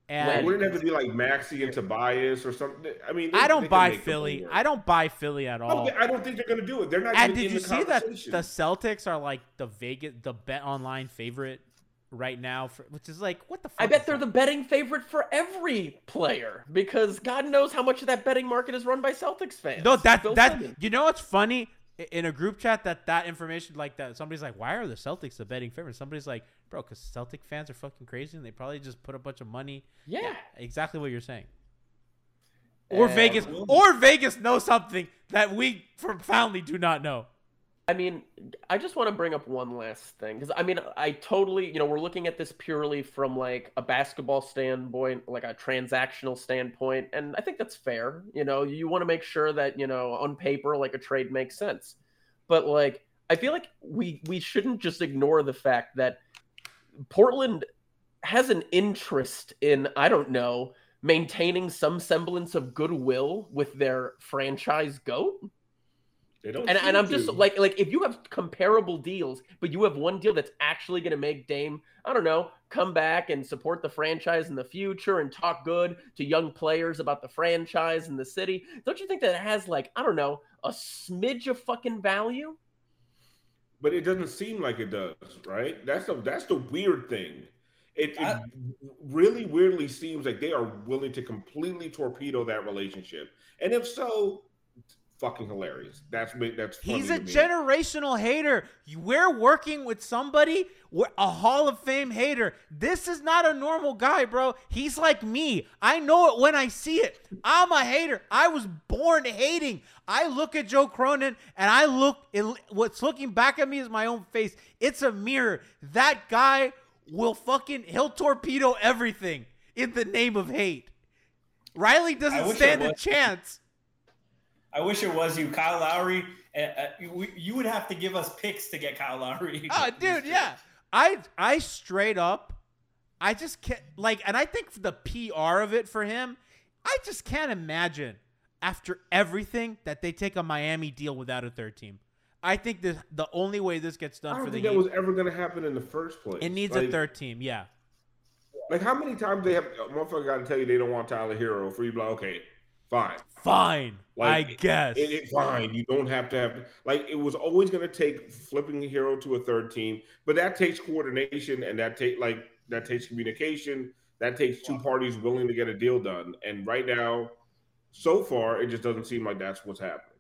When- and wouldn't it have to be like Maxey and Tobias or something? I mean, they- I don't buy Philly. I don't buy Philly at all. don't, I don't think they're going to do it. They're not. And even did in you the see that the Celtics are like the Vegas, the bet online favorite right now, for, which is like what the fuck? I bet they're that? the betting favorite for every player because God knows how much of that betting market is run by Celtics fans. No, that Bill that Simmons. you know what's funny in a group chat that that information like that somebody's like, why are the Celtics the betting favorite? Somebody's like, bro, because Celtic fans are fucking crazy and they probably just put a bunch of money. Yeah. Exactly what you're saying. Or And- Vegas, or Vegas knows something that we profoundly do not know. I mean, I just want to bring up one last thing because I mean, I totally, you know, we're looking at this purely from like a basketball standpoint, like a transactional standpoint, and I think that's fair. You know, you want to make sure that you know on paper, like a trade makes sense, but like I feel like we we shouldn't just ignore the fact that Portland has an interest in I don't know maintaining some semblance of goodwill with their franchise goat They don't and, and I'm just like like if you have comparable deals, but you have one deal that's actually going to make Dame, I don't know, come back and support the franchise in the future and talk good to young players about the franchise and the city. Don't you think that has like I don't know a smidge of fucking value? but it doesn't seem like it does, right? That's the that's the weird thing. It, it I- really weirdly seems like they are willing to completely torpedo that relationship, and if so, fucking hilarious. That's ma- that's funny He's a to me. generational hater. We're working with somebody, a Hall of Fame hater. This is not a normal guy, bro. He's like me. I know it when I see it. I'm a hater. I was born hating. I look at Joe Cronin and I look, it, what's looking back at me is my own face. It's a mirror. That guy will fucking, he'll torpedo everything. in the name of hate. Riley doesn't stand a chance. I wish it was you, Kyle Lowry. Uh, uh, you, you would have to give us picks to get Kyle Lowry. Oh, dude, yeah. I I straight up, I just can't like, and I think the PR of it for him, I just can't imagine after everything that they take a Miami deal without a third team. I think the the only way this gets I done don't for the think that Heat, was ever going to happen in the first place. it needs Like- a third team. Yeah, Like how many times they have a motherfucker got to tell you they don't want Tyler Herro for you? to be Like okay, fine. fine. Like, I guess. It, it, fine. You don't have to have like it was always going to take flipping a Herro to a third team, but that takes coordination and that take like that takes communication. That takes two parties willing to get a deal done. And right now, so far, it just doesn't seem like that's what's happening.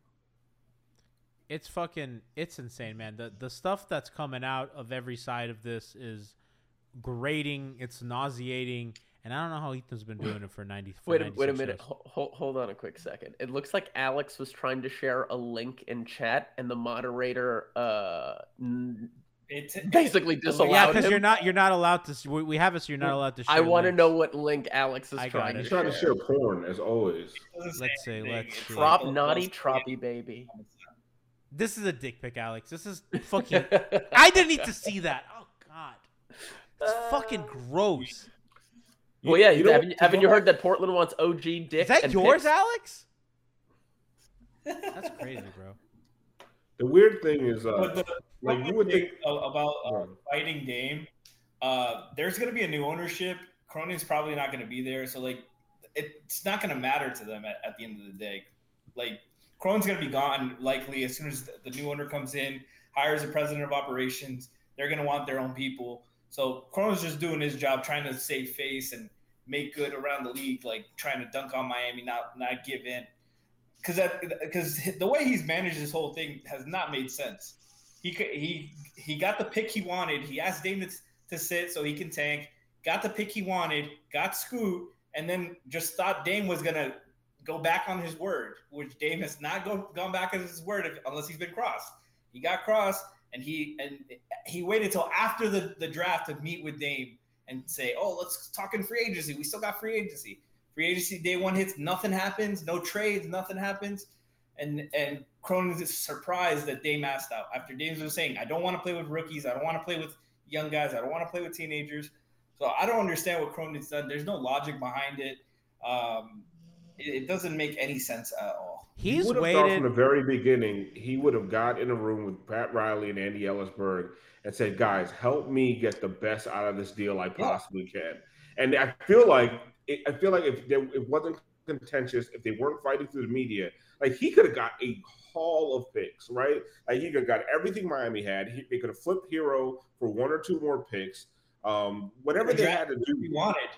it's fucking it's insane, man. The the stuff that's coming out of every side of this is grating. It's nauseating, and I don't know how Ethan's been doing it for ninety. For Wait, a, wait a minute. Hold, hold, hold on a quick second. It looks like Alex was trying to share a link in chat, and the moderator uh n- It's basically Yeah, disallowed because you're not you're not allowed to. s- We we have it, so you're not allowed to. Share I want to know what link Alex is I trying to He's trying to share. share porn as always. Let's see, let's see. Drop naughty troppy baby. This is a dick pic, Alex. This is fucking. I didn't need to see that. Oh God, it's fucking gross. Well, yeah. You haven't, what- haven't you heard that Portland wants OG dick? Is that and yours, pics? Alex? That's crazy, bro. The weird thing is, uh, the like you would think. about uh, Yeah. fighting game. uh, there's going to be a new ownership. Cronin's probably not going to be there, so like it's not going to matter to them at, at the end of the day. Like Cronin's going to be gone likely as soon as the, the new owner comes in, hires a president of operations. They're going to want their own people. So Cronin's just doing his job, trying to save face and make good around the league, like trying to dunk on Miami, not not give in. Because because the way he's managed this whole thing has not made sense. He he he got the pick he wanted. He asked Dame to, to sit so he can tank. Got the pick he wanted. Got Scoot, and then just thought Dame was gonna go back on his word, which Dame has not go, gone back on his word unless he's been crossed. He got crossed, and he and he waited till after the, the draft to meet with Dame and say, "Oh, let's talk in free agency. We still got free agency. Free agency day one hits, nothing happens, no trades, nothing happens." And and Cronin is surprised that Dame asked out after Dame was saying, "I don't want to play with rookies. I don't want to play with young guys. I don't want to play with teenagers." So I don't understand what Cronin's done. There's no logic behind it. Um, it, it doesn't make any sense at all. He's would have thought waited. from the very beginning he would have got in a room with Pat Riley and Andy Elisburg and said, "Guys, help me get the best out of this deal I possibly can." And I feel like I feel like if there, it wasn't contentious, if they weren't fighting through the media, like he could have got a haul of picks, right? Like he could have got everything Miami had. He, they could have flipped Herro for one or two more picks. Um, whatever they had to do, We wanted.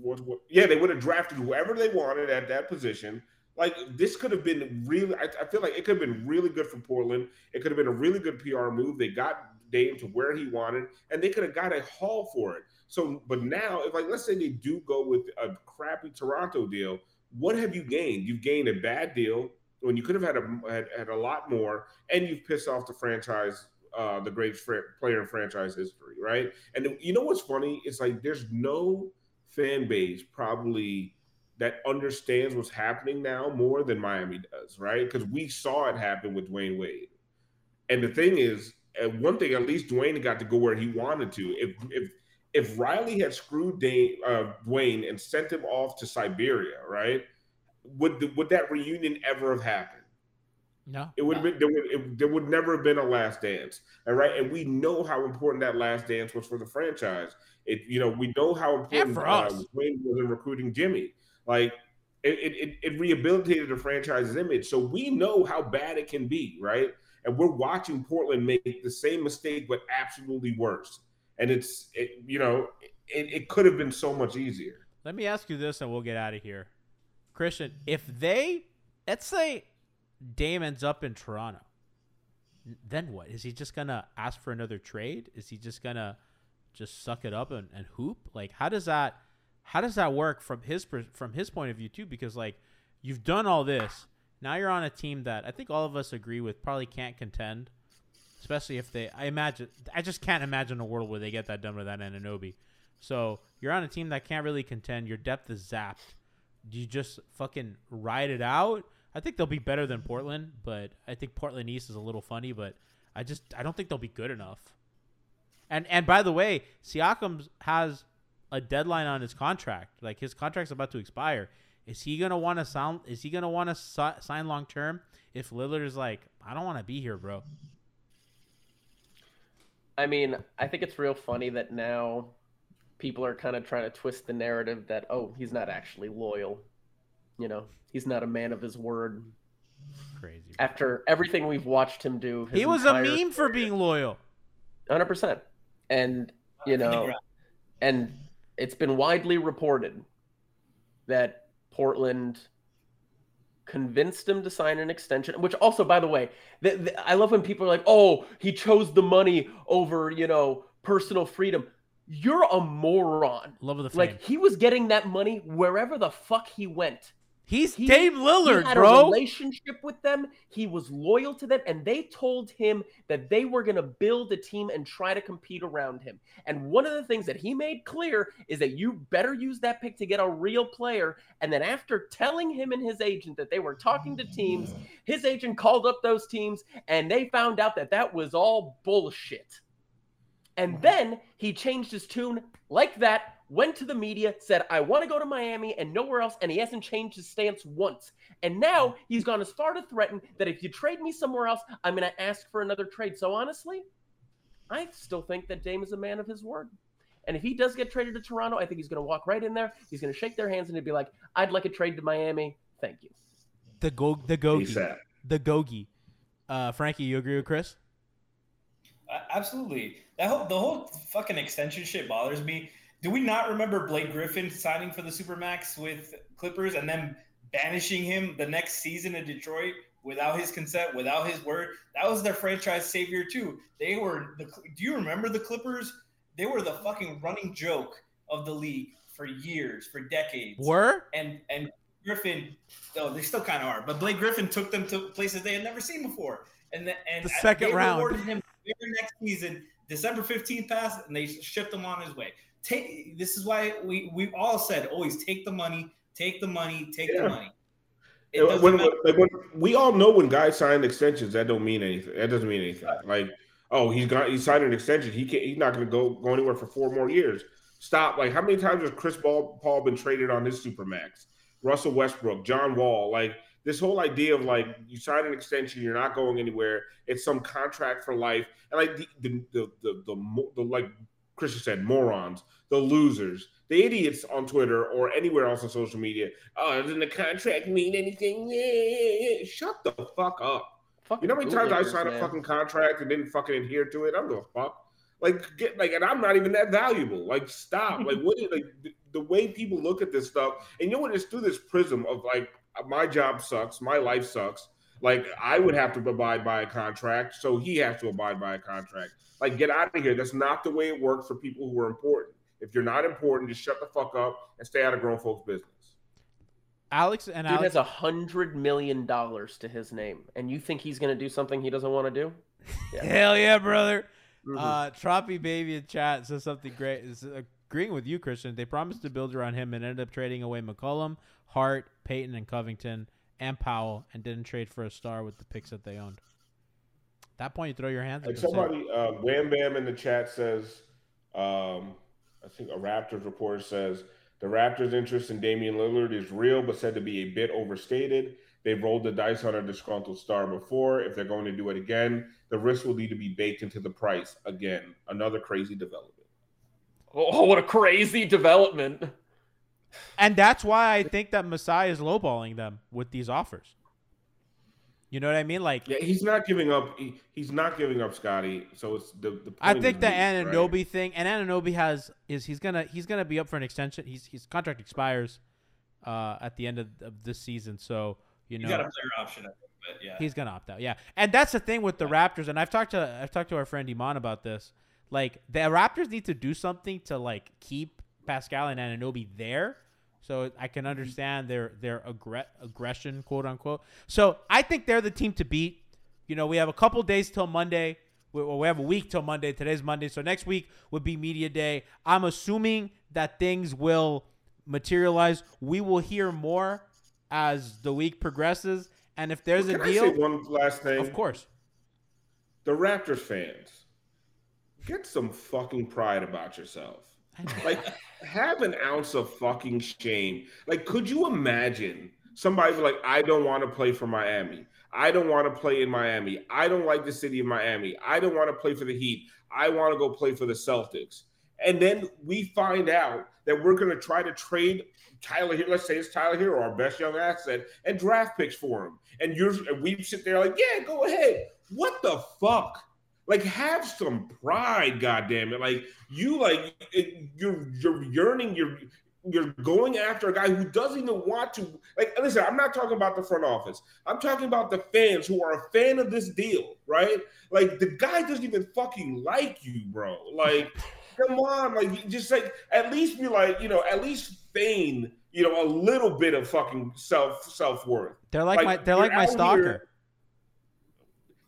What, what, yeah, they would have drafted whoever they wanted at that position. Like this could have been really. I, I feel like it could have been really good for Portland. It could have been a really good PR move. They got Dame to where he wanted, and they could have got a haul for it. So, but now, if like let's say they do go with a crappy Toronto deal, what have you gained? You've gained a bad deal when you could have had a had, had a lot more, and you've pissed off the franchise, uh, the greatest fr- player in franchise history, right? And you know what's funny? It's like there's no fan base probably that understands what's happening now more than Miami does, right? Because we saw it happen with Dwyane Wade. And the thing is, one thing at least Dwyane got to go where he wanted to. If if if Riley had screwed Dane, uh, Dwyane and sent him off to Siberia, right? Would the, would that reunion ever have happened? No, It would have been there would it, there would never have been a last dance, all right? And we know how important that last dance was for the franchise. It you know we know how important for uh, us. Wayne was in recruiting Jimmy. Like it, it it it rehabilitated the franchise's image, so we know how bad it can be, right? And we're watching Portland make the same mistake, but absolutely worse. And it's it, you know it, it could have been so much easier. Let me ask you this, and we'll get out of here, Christian. If they, let's say, Dame ends up in Toronto, then what? Is he just gonna ask for another trade? Is he just gonna just suck it up and, and hoop? Like, how does that, how does that work from his from his point of view too? Because like, you've done all this, now you're on a team that I think all of us agree with probably can't contend, especially if they. I imagine, I just can't imagine a world where they get that done without Ananobi. So you're on a team that can't really contend. Your depth is zapped. Do you just fucking ride it out? I think they'll be better than Portland, but I think Portland East is a little funny. But I just I don't think they'll be good enough. And and by the way, Siakam has a deadline on his contract. Like his contract's about to expire. Is he gonna want to sound? Is he gonna want to si- sign long term? If Lillard is like, I don't want to be here, bro. I mean, I think it's real funny that now people are kind of trying to twist the narrative that oh, he's not actually loyal. You know, he's not a man of his word. Crazy. After everything we've watched him do, He was a entire- meme for being loyal. hundred percent. And you know, and it's been widely reported that Portland convinced him to sign an extension. Which also, by the way, th- th- I love when people are like, "Oh, he chose the money over you know personal freedom." You're a moron. Love of the fame. Like he was getting that money wherever the fuck he went. He's He- Dame he Lillard, had a relationship with them. He was loyal to them, and they told him that they were going to build a team and try to compete around him. And one of the things that he made clear is that you better use that pick to get a real player. And then after telling him and his agent that they were talking to teams, his agent called up those teams, and they found out that that was all bullshit. And then he changed his tune like that, went to the media, said, I want to go to Miami and nowhere else. And he hasn't changed his stance once. And now he's gone as far to threaten that if you trade me somewhere else, I'm going to ask for another trade. So honestly, I still think that Dame is a man of his word. And if he does get traded to Toronto, I think he's going to walk right in there. He's going to shake their hands and he'd be like, I'd like a trade to Miami. Thank you. The go the gogi. The gogi. Uh, Frankie, you agree with Chris? Uh, absolutely. That whole, the whole fucking extension shit bothers me. Do we not remember Blake Griffin signing for the Supermax with Clippers and then banishing him the next season in Detroit without his consent, without his word? That was their franchise savior too. They were the. Do you remember the Clippers? They were the fucking running joke of the league for years, for decades. Were? and and Griffin, though they still kind of are, but Blake Griffin took them to places they had never seen before, and the, and The second they round. rewarded him the very next season. December fifteenth passed, and they shipped him on his way. Take this is why we we all said always take the money, take the money, take Yeah. the money. When, when- we all know when guys sign extensions, that don't mean anything. That doesn't mean anything. Like, oh, he's got he signed an extension. He can't. He's not going to go go anywhere for four more years. Stop. Like, how many times has Chris Paul, Paul been traded on his supermax? Russell Westbrook, John Wall. Like this whole idea of like you sign an extension, you're not going anywhere. It's some contract for life. And like the the the the, the, the like Christian said, morons, the losers, the idiots on Twitter or anywhere else on social media. Oh, doesn't the contract mean anything? Yeah, yeah, yeah. Shut the fuck up. Fucking You know how many times I signed a fucking contract and didn't fucking adhere to it? I don't give a fuck. Like get like, and I'm not even that valuable. Like stop. like what? Is, like the, the way people look at this stuff, and you know what? It's through this prism of like my job sucks, my life sucks. Like I would have to abide by a contract, so he has to abide by a contract. Like get out of here. That's not the way it works for people who are important. If you're not important, just shut the fuck up and stay out of grown folks' business. Alex and Dude Alex. has a hundred million dollars to his name, and you think he's going to do something he doesn't want to do? Yeah. Hell yeah, brother. Mhm. Uh, Troppy Baby in chat says something great. Is agreeing with you, Christian. They promised to build around him and ended up trading away McCollum, Hart, Payton, and Covington, and Powell, and didn't trade for a star with the picks that they owned. At that point, you throw your hands up. Like somebody, uh, Wham Bam in the chat says, um, I think a Raptors reporter says the Raptors' interest in Damian Lillard is real, but said to be a bit overstated. They've rolled the dice on a disgruntled star before. If they're going to do it again, the risk will need to be baked into the price. Again, another crazy development. Oh, oh what a crazy development! And that's why I think that Masai is lowballing them with these offers. You know what I mean? Like, Yeah, he's not giving up. He, he's not giving up Scottie. So it's the. the I think is the moot, right? Anunoby thing, and Anunoby has is he's gonna he's gonna be up for an extension. He's his contract expires uh, at the end of, of this season, so you You know got a player option, I think, but yeah. he's gonna opt out. Yeah, and that's the thing with the Raptors, and I've talked to I've talked to our friend Iman about this. Like the Raptors need to do something to like keep Pascal and Anunoby there, so I can understand their their aggre- aggression, quote unquote. So I think they're the team to beat. You know, we have a couple days till Monday. we, we have a week till Monday. Today's Monday, so next week would be media day. I'm assuming that things will materialize. We will hear more as the week progresses, and if there's Can a deal, one last thing? of course. the Raptors fans, get some fucking pride about yourself. Like, have an ounce of fucking shame. Like, could you imagine somebody like, I don't want to play for Miami. I don't want to play in Miami. I don't like the city of Miami. I don't want to play for the Heat. I want to go play for the Celtics. And then we find out that we're going to try to trade Tyler Herro. Let's say it's Tyler Herro, our best young asset, and draft picks for him. And you're and we sit there like, yeah, go ahead. What the fuck? Like, have some pride, goddamn it! Like you, like it, you're you're yearning, you're you're going after a guy who doesn't even want to. Like, listen, I'm not talking about the front office. I'm talking about the fans who are a fan of this deal, right? Like, the guy doesn't even fucking like you, bro. Like, come on, like, just like at least be like, you know, at least feign, you know, a little bit of fucking self self worth. They're like, Like, my they're like my stalker. here-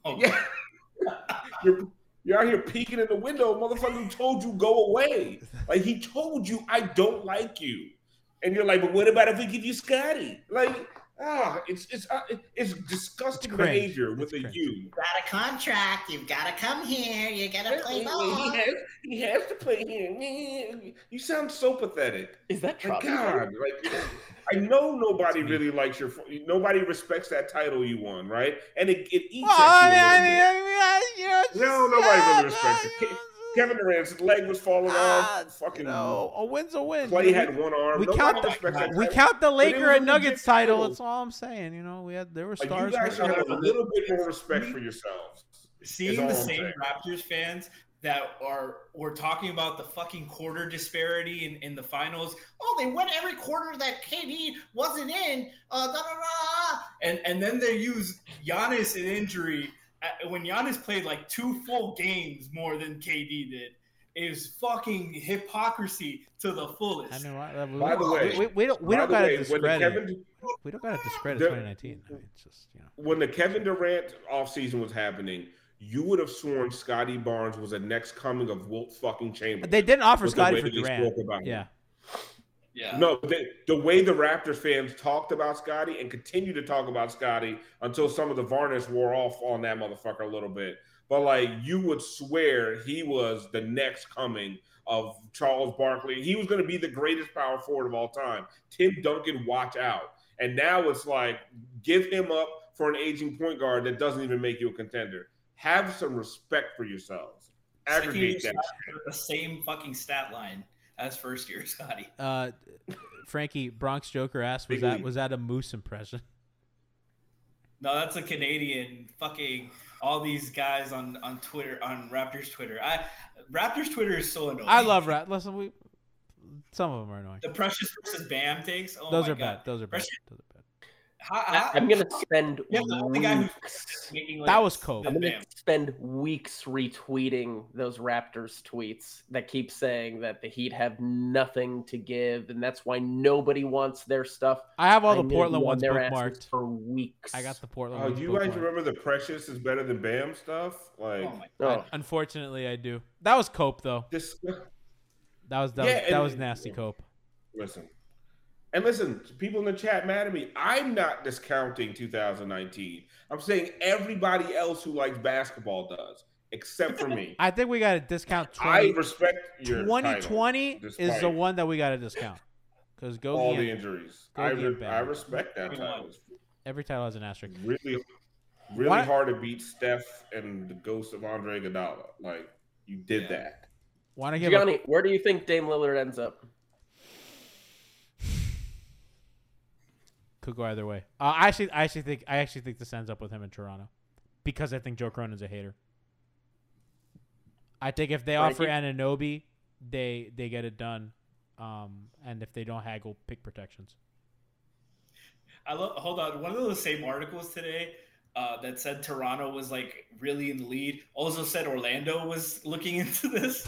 Oh, Yeah. you're you're out here peeking in the window, motherfucker told you go away. Like he told you I don't like you. And you're like, but what about if we give you Scottie? Like, ah, it's it's uh, it's disgusting It's behavior with It's a cringe. you. got a contract. You've got to come here. You got to play He ball. has, he has to play here. You sound so pathetic. Is that My Trotsky? God, like I know nobody really likes your, nobody respects that title you won, right? And it, it eats Well, at you I a mean, little I bit. mean, I mean, I- you know, just- No, nobody really yeah, respects it. no, Ke- Kevin Durant's leg was falling Ah, off. Fucking no, a win's a win. Clay dude. had one arm. We Nobody count the we count the it Laker and Nuggets title. title. That's all I'm saying. You know, we had there were Like, you stars. guys should have a little bit more respect for yourselves. seeing the same saying. Raptors fans that are we're talking about the fucking quarter disparity in, in the finals. Oh, they won every quarter that KD wasn't in. Uh, da, da, da. And and then they use Giannis in injury when Giannis played like two full games more than KD did. Is fucking hypocrisy to the fullest. I fullest. mean, why- uh, we, By the we- way- we, we don't we don't gotta way, when the discredit. Kevin we don't gotta discredit the- 2019. I mean, it's just you know. when the Kevin Durant offseason was happening, you would have sworn Scottie Barnes was the next coming of Wilt fucking Chamberlain. They didn't offer with the Scottie for Durant. spoke about him. Yeah, Yeah. No, the, the way the Raptors fans talked about Scottie and continue to talk about Scottie until some of the varnish wore off on that motherfucker a little bit. But like you would swear he was the next coming of Charles Barkley. He was going to be the greatest power forward of all time. Tim Duncan, watch out. And now it's like give him up for an aging point guard that doesn't even make you a contender. Have some respect for yourselves. Aggregate that. The same fucking stat line as first year Scottie. uh, Frankie Bronx Joker asked, "Was that was that a moose impression?" No, that's a Canadian fucking all these guys on on Twitter on Raptors Twitter. I Raptors Twitter is so annoying. I love rat. Listen, we some of them are annoying. the Precious versus Bam takes. Oh Those my are God. bad. Those are bad. Precious- Those are bad. I, how, I'm gonna spend yeah, the, the guy who's weeks. making That was cold. I'm gonna Bam. spend weeks retweeting those Raptors tweets that keep saying that the Heat have nothing to give, and that's why nobody wants their stuff. I have all I'm the Portland ones their asses bookmarked. for weeks. I got the Portland Oh, ones do you guys remember the Precious is better than Bam stuff? Like Oh my Oh, Unfortunately, I do. That was cope though. this. That was that, Yeah, was, that and- was nasty cope. Listen. And listen, people in the chat mad at me. I'm not discounting 2019. I'm saying everybody else who likes basketball does, except for me. I think we got to discount I respect your 2020 title, is the one that we got to discount. Because go all the injuries. Go I, re- I respect that title. Every title has an asterisk. really, really Why- hard to beat Steph and the ghost of Andre Iguodala. Like you did Yeah. that. Want to give a, Gianni, where do you think Dame Lillard ends up? Could go either way. Uh, I actually, I actually think, I actually think this ends up with him in Toronto, because I think Joe Cronin's a hater. I think if they offer Frankie? Anunoby, they they get it done, um, and if they don't haggle, pick protections. I love. Hold on. One of those same articles today uh, that said Toronto was like really in the lead also said Orlando was looking into this.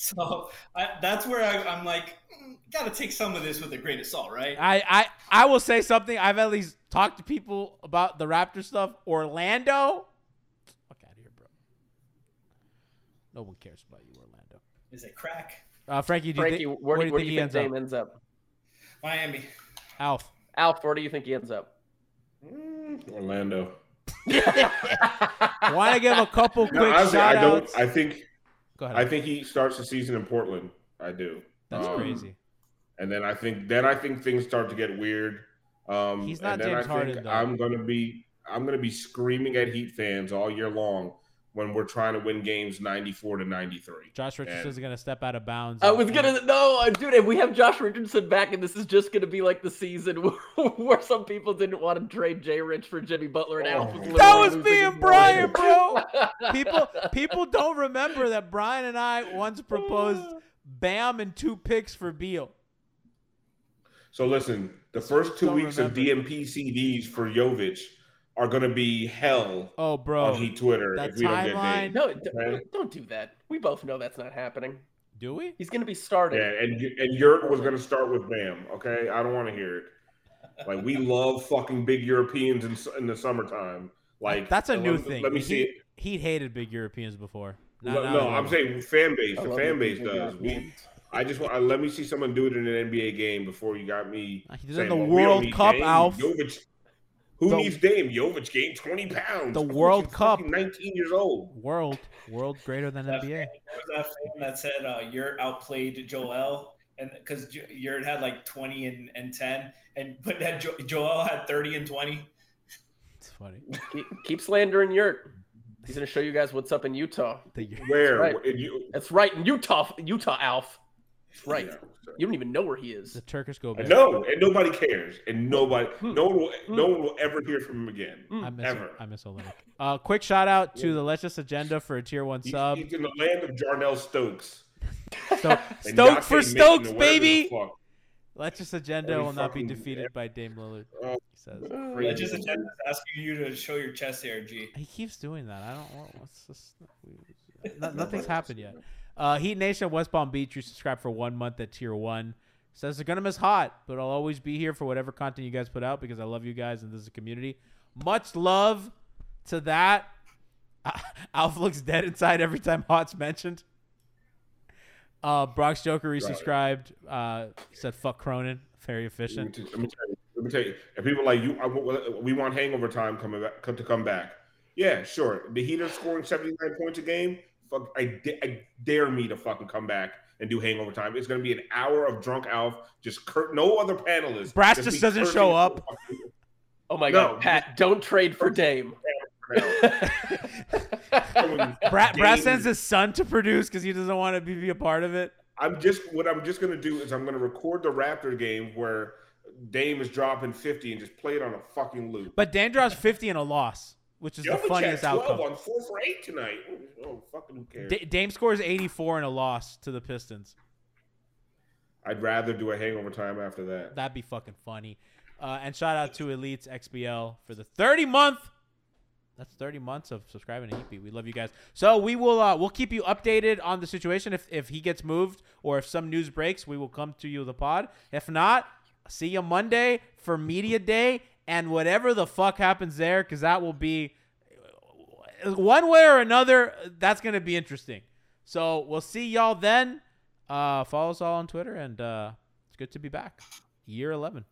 so I, that's where I, I'm like, mm, got to take some of this with a grain of salt, right? I, I I will say something. I've at least talked to people about the Raptor stuff. Orlando, fuck out of here, bro. No one cares about you, Orlando. Is it crack? Uh, Frankie, do you Frankie, think, where, do, where do you think ends up? Dame ends up? Miami. Alf. Alf, where do you think he ends up? Mm, Orlando. Want to give a couple quick No, honestly, shout I don't. outs? I think. Go ahead. I think he starts the season in Portland. I do. That's Um, crazy. And then I think then I think things start to get weird. Um, He's not and then James I Harden, think though. I'm gonna be I'm gonna be screaming at Heat fans all year long when we're trying to win games 94 to 93. Josh Richardson's and- going to step out of bounds. I was gonna no, uh, dude. If we have Josh Richardson back, and this is just gonna be like the season where some people didn't want to trade Jay Rich for Jimmy Butler, and Alf was That That was me and Brian, bro. people people don't remember that Brian and I once proposed Bam and two picks for Beal. So listen, the first two Don't weeks of remember. DMP CDs for Jovic are gonna be hell Oh, bro. on Heat Twitter that if we don't get timeline- Dame. No, d- Okay. don't do that. We both know that's not happening. Do we? He's gonna be starting. Yeah, and and Yurt was gonna start with Bam. Okay, I don't want to hear it. Like we love fucking big Europeans in, in the summertime. Like That's a new let, thing. Let me he, see it. He'd hated big Europeans before. Now- No, now no, I'm saying fan base. I The fan base does. We, I just want. Uh, let me see someone do it in an NBA game before you got me. He did it in the well, World Cup, Dame. Alf. Jovic, who The- needs Dame? Jovic gained 20 pounds. The World he's Cup. 19 years old. World, world greater than That NBA. fan- was that fan that said uh, Yurt outplayed Joel, and because Yurt had like 20 and, and 10, and but that jo- Joel had 30 and 20. It's funny. Keep, keep slandering Yurt. He's gonna show you guys what's up in Utah. The- Where? right. And you, That's right, in Utah, Utah, Alf. That's right. Yeah. You don't even know where he is. the Turkish go I back. know, and nobody cares, and nobody, Hmm. no one will, no one will ever hear from him again. I miss Ever. I miss Olynyk. Uh, quick shout out to the Let's Just Agenda for a tier one He's, sub. he's in the land of Jarnell Stokes. So, And Stoke for Yake Stokes, whatever the baby. fuck. Let's Just Agenda Every will not be fucking- defeated by Dame Lillard. Oh. He says. I Crazy. just attended asking you to show your chest hair, G. He keeps doing that. I don't. What, what's this? No, nothing's happened yet. Uh, Heat Nation West Palm Beach. You subscribe for one month at tier one. Says they're gonna miss hot, but I'll always be here for whatever content you guys put out because I love you guys and this is a community. Much love to that. Alf looks dead inside every time hot's mentioned. Uh, Brock's Joker resubscribed. Uh, said fuck Cronin. Very efficient. let me tell you. Let me tell you. If people like you, I, we want hangover time coming back to come back. Yeah, sure. The Heat are scoring seventy nine points a game. Fuck, I, I dare me to fucking come back and do hangover time. It's gonna be an hour of drunk Alf. Just cur- no other panelists. Brass Just just doesn't show up. fucking- Oh my No. god, Pat, don't trade for Dame. Brad, Brad Dame- sends his son to produce because he doesn't want to be, be a part of it. I'm just what I'm just gonna do is I'm gonna record the Raptor game where Dame is dropping 50 and just play it on a fucking loop. But Dan draws 50 in a loss, which is the funniest had 12 outcome. on four for eight tonight. Oh, fucking who cares? Da- Dame scores 84 in a loss to the Pistons. I'd rather do a hangover time after that. That'd be fucking funny. Uh, and shout out to Elites XBL for the 30 month. That's 30 months of subscribing to EP. We love you guys. So we will uh, we'll keep you updated on the situation. If if he gets moved or if some news breaks, we will come to you with a pod. If not, see you Monday for media day and whatever the fuck happens there, because that will be one way or another. That's gonna be interesting. So we'll see y'all then. Uh, follow us all on Twitter, and uh, it's good to be back. Year 11.